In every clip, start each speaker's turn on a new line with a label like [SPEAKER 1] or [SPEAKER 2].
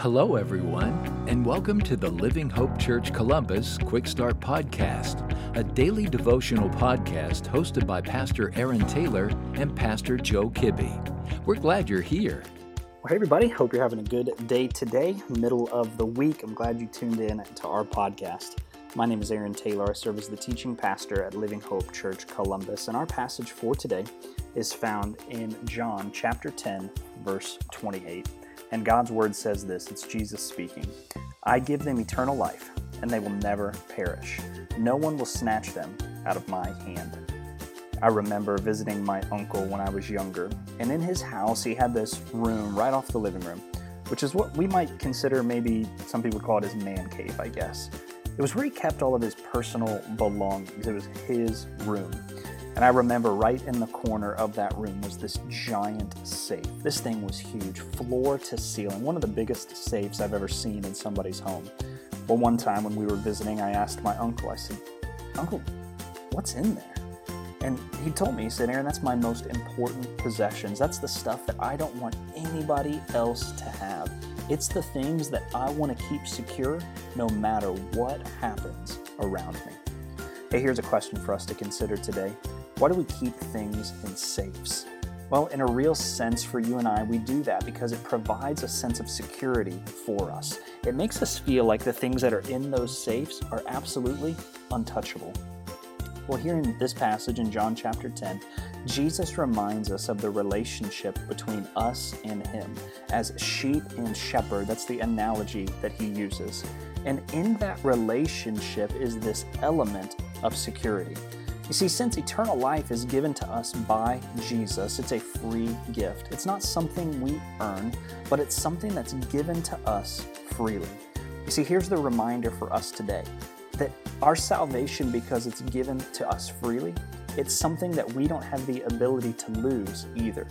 [SPEAKER 1] Hello, everyone, and welcome to the Living Hope Church Columbus Quick Start Podcast, a daily devotional podcast hosted by Pastor Aaron Taylor and Pastor Joe Kibbe. We're glad you're here.
[SPEAKER 2] Well, hey, everybody. Hope you're having a good day today, middle of the week. I'm glad you tuned in to our podcast. My name is Aaron Taylor. I serve as the teaching pastor at Living Hope Church Columbus, and our passage for today is found in John chapter 10, verse 28. And God's word says this it's Jesus speaking I give them eternal life, and they will never perish. No one will snatch them out of my hand. I remember visiting my uncle when I was younger, and in his house, he had this room right off the living room, which is what we might consider maybe some people would call it his man cave, I guess. It was where he kept all of his personal belongings, it was his room. And I remember right in the corner of that room was this giant safe. This thing was huge, floor to ceiling, one of the biggest safes I've ever seen in somebody's home. Well, one time when we were visiting, I asked my uncle, I said, Uncle, what's in there? And he told me, he said, Aaron, that's my most important possessions. That's the stuff that I don't want anybody else to have. It's the things that I want to keep secure no matter what happens around me. Hey, here's a question for us to consider today. Why do we keep things in safes? Well, in a real sense, for you and I, we do that because it provides a sense of security for us. It makes us feel like the things that are in those safes are absolutely untouchable. Well, here in this passage in John chapter 10, Jesus reminds us of the relationship between us and Him as sheep and shepherd. That's the analogy that He uses. And in that relationship is this element of security. You see, since eternal life is given to us by Jesus, it's a free gift. It's not something we earn, but it's something that's given to us freely. You see, here's the reminder for us today that our salvation, because it's given to us freely, it's something that we don't have the ability to lose either.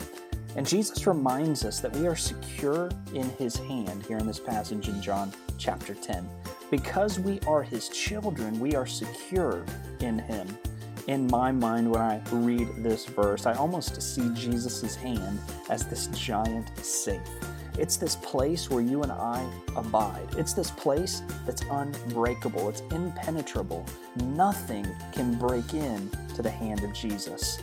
[SPEAKER 2] And Jesus reminds us that we are secure in His hand here in this passage in John chapter 10. Because we are His children, we are secure in Him in my mind when I read this verse, I almost see Jesus' hand as this giant safe. It's this place where you and I abide. It's this place that's unbreakable, it's impenetrable. Nothing can break in to the hand of Jesus.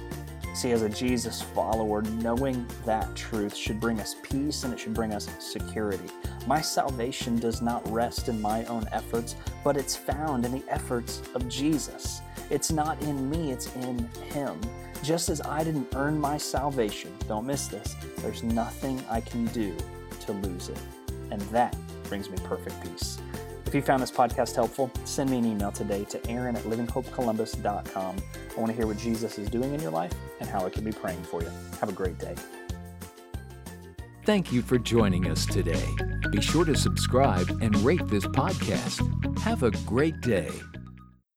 [SPEAKER 2] See, as a Jesus follower, knowing that truth should bring us peace and it should bring us security. My salvation does not rest in my own efforts, but it's found in the efforts of Jesus. It's not in me, it's in Him. Just as I didn't earn my salvation, don't miss this, there's nothing I can do to lose it. And that brings me perfect peace. If you found this podcast helpful, send me an email today to aaron at livinghopecolumbus.com. I want to hear what Jesus is doing in your life and how I can be praying for you. Have a great day.
[SPEAKER 1] Thank you for joining us today. Be sure to subscribe and rate this podcast. Have a great day.